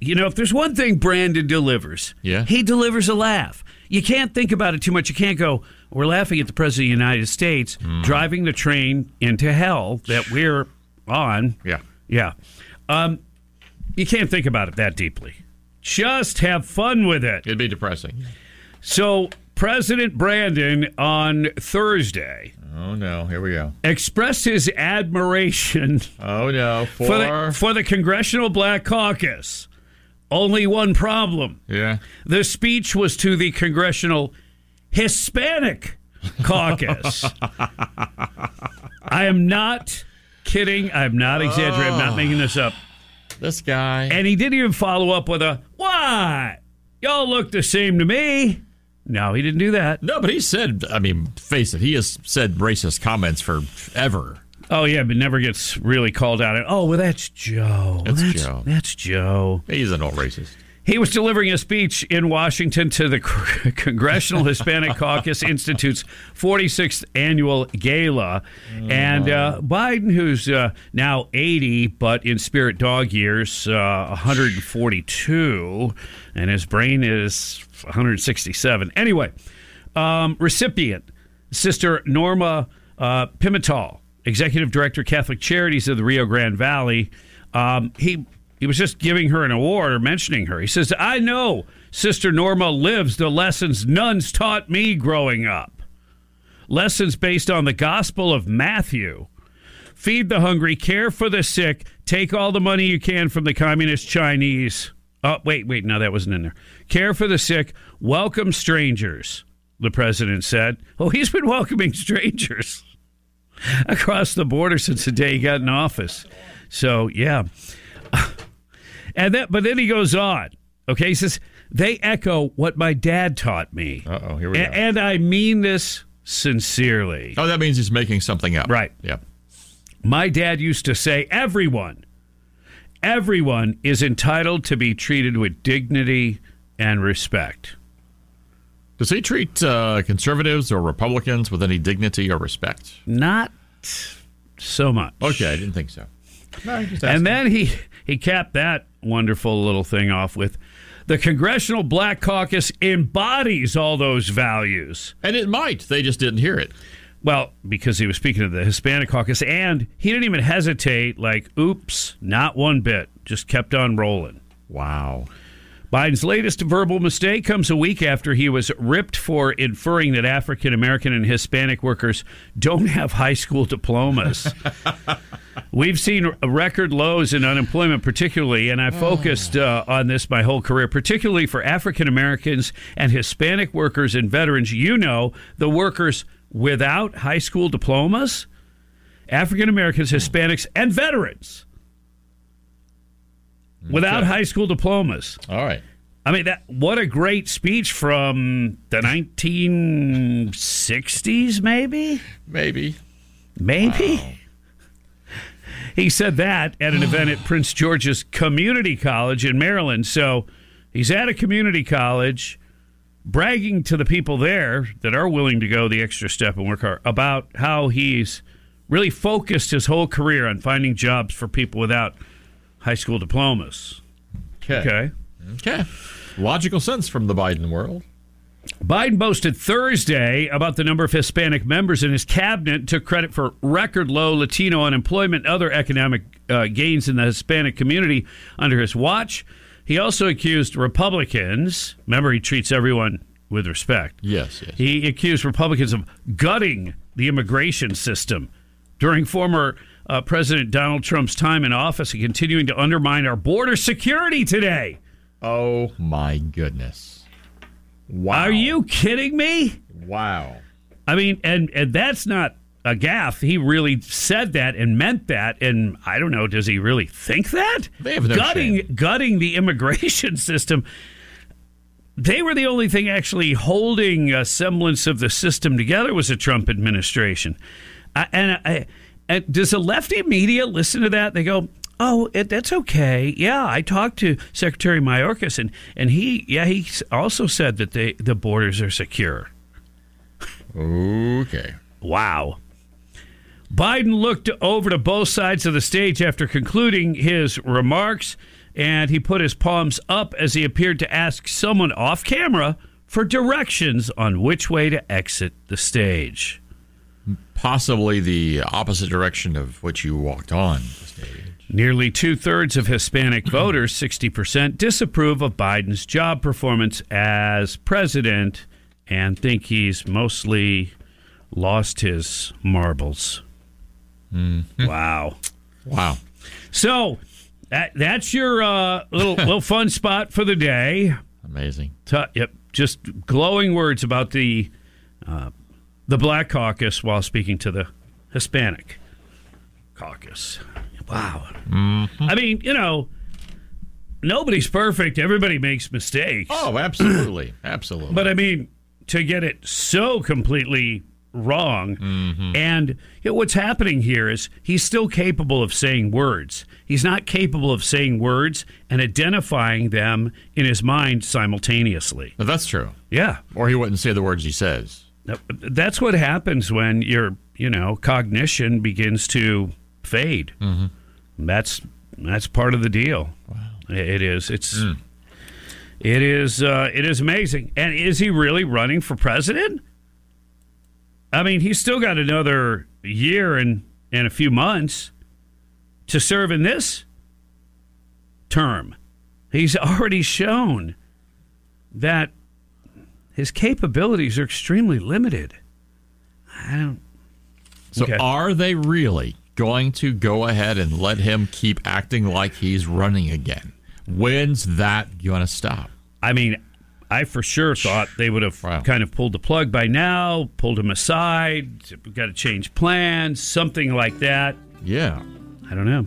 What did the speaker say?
You know, if there's one thing Brandon delivers, Yeah. he delivers a laugh. You can't think about it too much. You can't go, we're laughing at the President of the United States driving the train into hell that we're on. Yeah. Yeah. Um, you can't think about it that deeply. Just have fun with it. It'd be depressing. So, President Brandon on Thursday Oh no, here we go. expressed his admiration Oh no, for, for the, for the Congressional Black Caucus. Only one problem. yeah. The speech was to the Congressional Hispanic Caucus. I am not kidding. I'm not exaggerating. I'm not oh. making this up. This guy. And he didn't even follow up with a, what? Y'all look the same to me. No, he didn't do that. no, but he said. I mean, face it, he has said racist comments forever. Oh, yeah, but never gets really called out. Oh, well, that's Joe. That's that's Joe. That's Joe. He's an old racist. He was delivering a speech in Washington to the Congressional Hispanic Caucus Institute's 46th annual gala. And uh, Biden, who's uh, now 80, but in spirit dog years, uh, 142, and his brain is 167. Anyway, um, recipient, Sister Norma uh, Pimentel, Executive Director, Catholic Charities of the Rio Grande Valley. Um, he he was just giving her an award or mentioning her. He says, "I know Sister Norma lives the lessons nuns taught me growing up. Lessons based on the Gospel of Matthew." Feed the hungry, care for the sick, take all the money you can from the communist Chinese. Oh, wait, wait, no, that wasn't in there. Care for the sick, welcome strangers, the president said. Oh, he's been welcoming strangers across the border since the day he got in office. So, yeah. And that, but then he goes on. Okay, he says, they echo what my dad taught me. Oh, here we A- go. and I mean this sincerely. oh, that means he's making something up. Right. Yeah. My dad used to say, everyone, everyone is entitled to be treated with dignity and respect. Does he treat uh, conservatives or Republicans with any dignity or respect? Not so much. Okay, I didn't think so. No. And then he, he capped that wonderful little thing off with the Congressional Black Caucus embodies all those values. and it might. They just didn't hear it. Well, because he was speaking of the Hispanic caucus, and he didn't even hesitate, like, oops, not one bit. Just kept on rolling. Wow. Biden's latest verbal mistake comes a week after he was ripped for inferring that African American and Hispanic workers don't have high school diplomas. We've seen record lows in unemployment, particularly, and I focused uh, on this my whole career, particularly for African Americans and Hispanic workers and veterans. You know, the workers without high school diplomas, African Americans, Hispanics, and veterans Mm-hmm. without Okay. high school diplomas. All right. I mean, that what a great speech from the 1960s, maybe? Maybe. Maybe. He said that at an event at Prince George's Community College in Maryland. So he's at a community college bragging to the people there that are willing to go the extra step and work hard about how he's really focused his whole career on finding jobs for people without high school diplomas. Okay. Okay. Logical sense from the Biden world. Biden boasted Thursday about the number of Hispanic members in his cabinet, took credit for record low Latino unemployment, other economic uh, gains in the Hispanic community under his watch. He also accused Republicans. Remember, he treats everyone with respect. Yes, yes. He accused Republicans of gutting the immigration system during former uh, President Donald Trump's time in office and continuing to undermine our border security today. oh my goodness! Wow. Are you kidding me? Wow. I mean, and and that's not a gaffe. He really said that and meant that. And I don't know, does he really think that? They have no gutting shame. gutting the immigration system. They were the only thing actually holding a semblance of the system together was the Trump administration. I, and, I, and does the lefty media listen to that? They go, "Oh, it, that's okay. Yeah, I talked to Secretary Mayorkas, and and he, yeah, he also said that they, the borders are secure." Okay. Wow. Biden looked over to both sides of the stage after concluding his remarks, and he put his palms up as he appeared to ask someone off camera for directions on which way to exit the stage. Possibly the opposite direction of what you walked on. Nearly two thirds of Hispanic voters, 60%, disapprove of Biden's job performance as president and think he's mostly lost his marbles. Wow. Wow. So that, that's your uh, little little fun spot for the day. Amazing. T- yep, just glowing words about the uh, the Black Caucus while speaking to the Hispanic Caucus. Wow. Mm-hmm. I mean, you know, nobody's perfect. Everybody makes mistakes. Oh, absolutely. absolutely. But I mean, to get it so completely wrong, mm-hmm. and you know, what's happening here is he's still capable of saying words. He's not capable of saying words and identifying them in his mind simultaneously. But that's true. Yeah, Or he wouldn't say the words he says. That's what happens when your you know cognition begins to fade. That's that's part of the deal. It is. It's. It is. Uh, it is amazing. And is he really running for president? I mean, he's still got another year and and a few months to serve in this term. He's already shown that his capabilities are extremely limited. I don't. So Okay. are they really going to go ahead and let him keep acting like he's running again? When's that going to stop? I mean, I for sure thought they would have Wow. kind of pulled the plug by now, pulled him aside. Got to change plans, something like that. Yeah. I don't know.